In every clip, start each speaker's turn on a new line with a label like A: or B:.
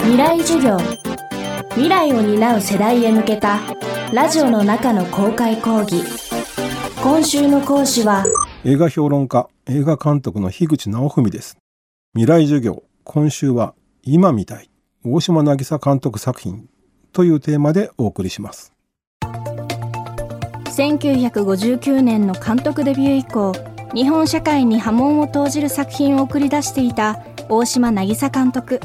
A: 未来授業。未来を担う世代へ向けたラジオの中の公開講義。今週の講師は
B: 映画評論家映画監督の樋口直文です。未来授業今週は今みたい大島渚監督作品というテーマでお送りします。
A: 1959年の監督デビュー以降日本社会に波紋を投じる作品を送り出していた大島渚監督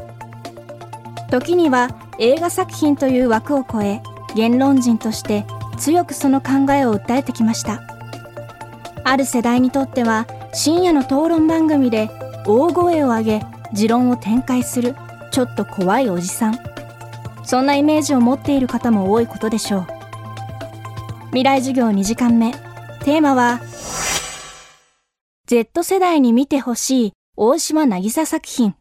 A: 時には映画作品という枠を超え言論人として強くその考えを訴えてきました。ある世代にとっては深夜の討論番組で大声を上げ持論を展開するちょっと怖いおじさん。そんなイメージを持っている方も多いことでしょう。未来授業2時間目。テーマは Z 世代に見てほしい大島渚作品。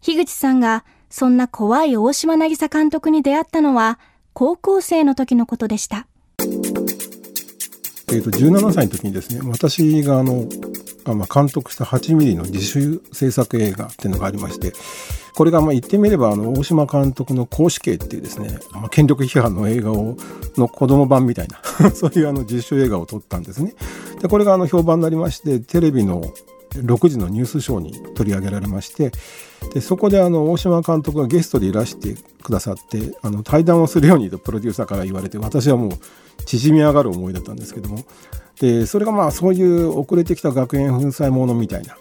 A: 樋口さんがそんな怖い大島渚監督に出会ったのは高校生の時のことでした。
B: えーと、17歳の時にですね私があのあ、まあ、監督した8ミリの自主制作映画っていうのがありましてこれがまあ言ってみればあの大島監督の「公式刑」っていうですね、まあ、権力批判の映画をの子供版みたいな そういうあの自主映画を撮ったんですね。でこれがあの評判になりましてテレビの6時のニュースショーに取り上げられましてでそこであの大島監督がゲストでいらしてくださってあの対談をするようにとプロデューサーから言われて私はもう縮み上がる思いだったんですけども。でそれがまあそういう遅れてきた学園粉砕ものみたいな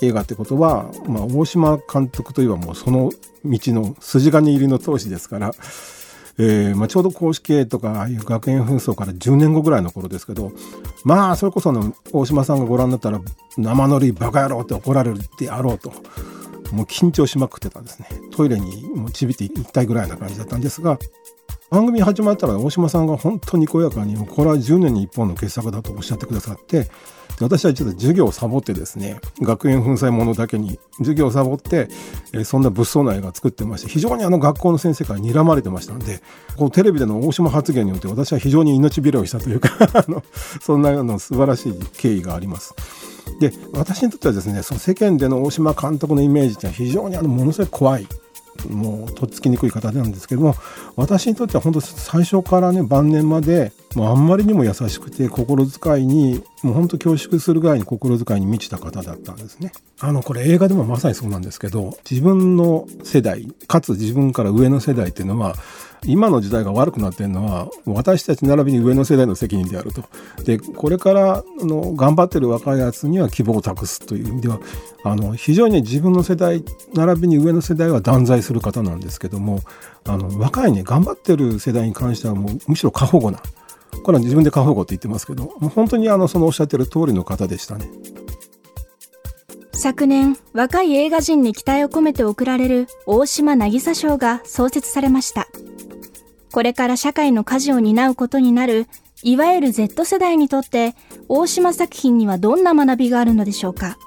B: 映画ってことは、まあ、大島監督といえばもうその道の筋金入りの投資ですからえーまあ、ちょうど公式系とかああいう学園紛争から10年後ぐらいの頃ですけどまあそれこその大島さんがご覧になったら生乗りバカ野郎って怒られるであろうともう緊張しまくってたんですね。トイレにもうちびっていきたいぐらいな感じだったんですが番組始まったら大島さんが本当にこやかにこれは10年に1本の傑作だとおっしゃってくださって私はちょっと授業をサボってですね学園粉砕ものだけに授業をサボって、え、そんな物騒な映画作ってまして非常にあの学校の先生から睨まれてましたんでこのテレビでの大島発言によって私は非常に命拾いしたというか あのそんなあの素晴らしい経緯があります。で私にとってはですねその世間での大島監督のイメージっていうのは非常にあのものすごい怖いもうとっつきにくい方なんですけども私にとっては本当最初からね晩年までもうあんまりにも優しくて心遣いにもう本当恐縮するぐらいに心遣いに満ちた方だったんですね。あのこれ映画でもまさにそうなんですけど自分の世代かつ自分から上の世代っていうのは今の時代が悪くなってるのは私たち並びに上の世代の責任であると。でこれからの頑張ってる若いやつには希望を託すという意味ではあの非常に自分の世代並びに上の世代は断罪する方なんですけどもあの若いね頑張ってる世代に関してはもうむしろ過保護なこれは自分で過保護って言ってますけどもう本当にあのそのおっしゃってる通りの方でしたね。
A: 昨年若い映画人に期待を込めて贈られる大島渚賞が創設されましたこれから社会の舵を担うことになるいわゆる Z 世代にとって大島作品にはどんな学びがあるのでしょうか？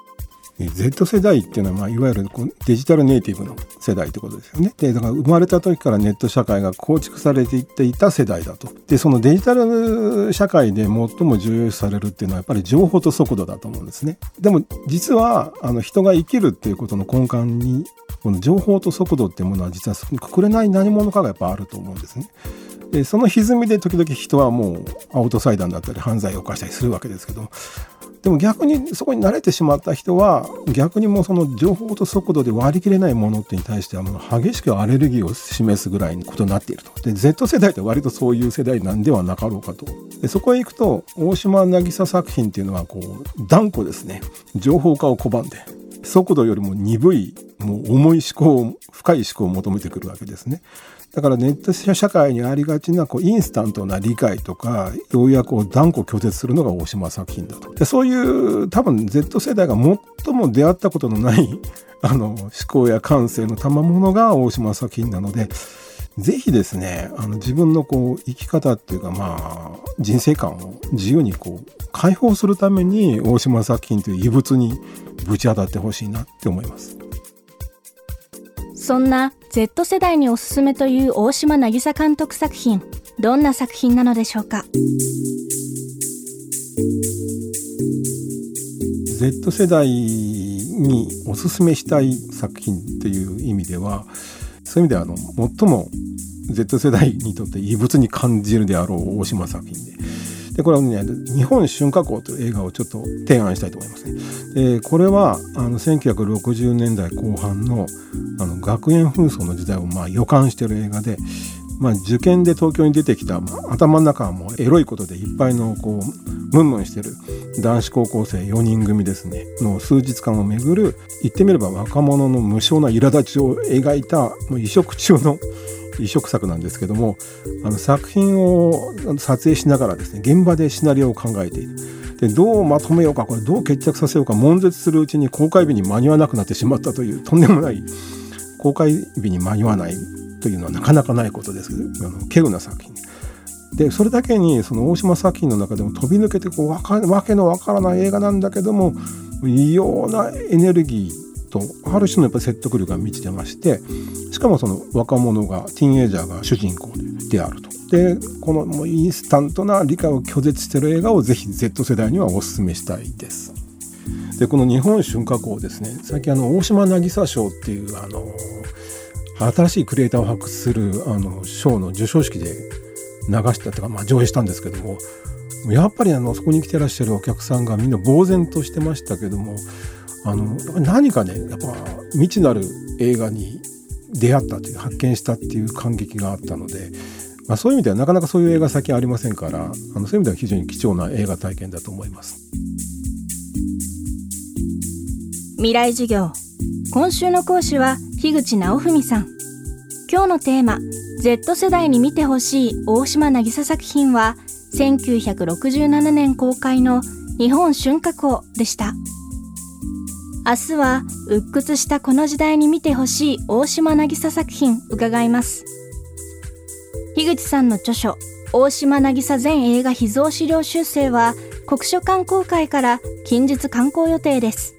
B: Z 世代っていうのは、まあ、いわゆるこうデジタルネイティブの世代ってことですよね。でだから生まれた時からネット社会が構築されていっていた世代だと。でそのデジタル社会で最も重要視されるっていうのはやっぱり情報と速度だと思うんですね。でも実はあの人が生きるっていうことの根幹にこの情報と速度っていうものは実はくくれない何者かがやっぱあると思うんですね。でその歪みで時々人はもうアウトサイダーだったり犯罪を犯したりするわけですけどでも逆にそこに慣れてしまった人は逆にもうその情報と速度で割り切れないものってに対してはもう激しくアレルギーを示すぐらいのことになっていると。で Z 世代って割とそういう世代なんではなかろうかと。でそこへ行くと大島渚作品っていうのはこう断固ですね情報化を拒んで速度よりも鈍いもう重い思考深い思考を求めてくるわけですね。だからネット社会にありがちなこうインスタントな理解とか要約を断固拒絶するのが大島作品だと。でそういう多分 Z 世代が最も出会ったことのない あの思考や感性の賜物が大島作品なのでぜひですねあの自分のこう生き方っていうかまあ人生観を自由にこう解放するために大島作品という異物にぶち当たってほしいなって思います。
A: そんな Z 世代におすすめという大島渚監督作品どんな作品なのでしょうか
B: ？Z 世代におすすめしたい作品っていう意味ではそういう意味ではあの最も Z 世代にとって異物に感じるであろう大島作品で。でこれはね「日本春夏校」という映画をちょっと提案したいと思いますね。でこれはあの1960年代後半のあの学園紛争の時代をまあ予感している映画で、まあ、受験で東京に出てきた、まあ、頭の中はもうエロいことでいっぱいのこうムンムンしてる男子高校生4人組ですねの数日間をめぐる言ってみれば若者の無償な苛立ちを描いたもう移植中の異色作なんですけどもあの作品を撮影しながらですね現場でシナリオを考えている。でどうまとめようかこれどう決着させようか悶絶するうちに公開日に間に合わなくなってしまったというとんでもない公開日に間に合わないというのはなかなかないことです。あの稀有な作品。でそれだけにその大島作品の中でも飛び抜けてこうわかわけのわからない映画なんだけども異様なエネルギーとある種のやっぱ説得力が満ちてましてしかもその若者がティーンエイジャーが主人公であると。でこのもうインスタントな理解を拒絶してる映画をぜひ Z 世代にはお勧めしたいです。でこの日本春夏校ですね最近あの大島渚賞っていうあの新しいクリエイターを発掘するあの賞の授賞式で流したというか、まあ、上映したんですけどもやっぱりあのそこに来てらっしゃるお客さんがみんな呆然としてましたけどもあの何かねやっぱ未知なる映画に出会ったという発見したっていう感激があったので、まあ、そういう意味ではなかなかそういう映画先ありませんからあのそういう意味では非常に貴重な映画体験だと思います。
A: 未来授業。今週の講師は樋口直文さん。今日のテーマ Z 世代に見てほしい大島渚作品は1967年公開の日本春夏校でした。明日は鬱屈したこの時代に見てほしい大島渚作品伺います。樋口さんの著書大島渚全映画秘蔵資料修正は国書館公開から近日刊行予定です。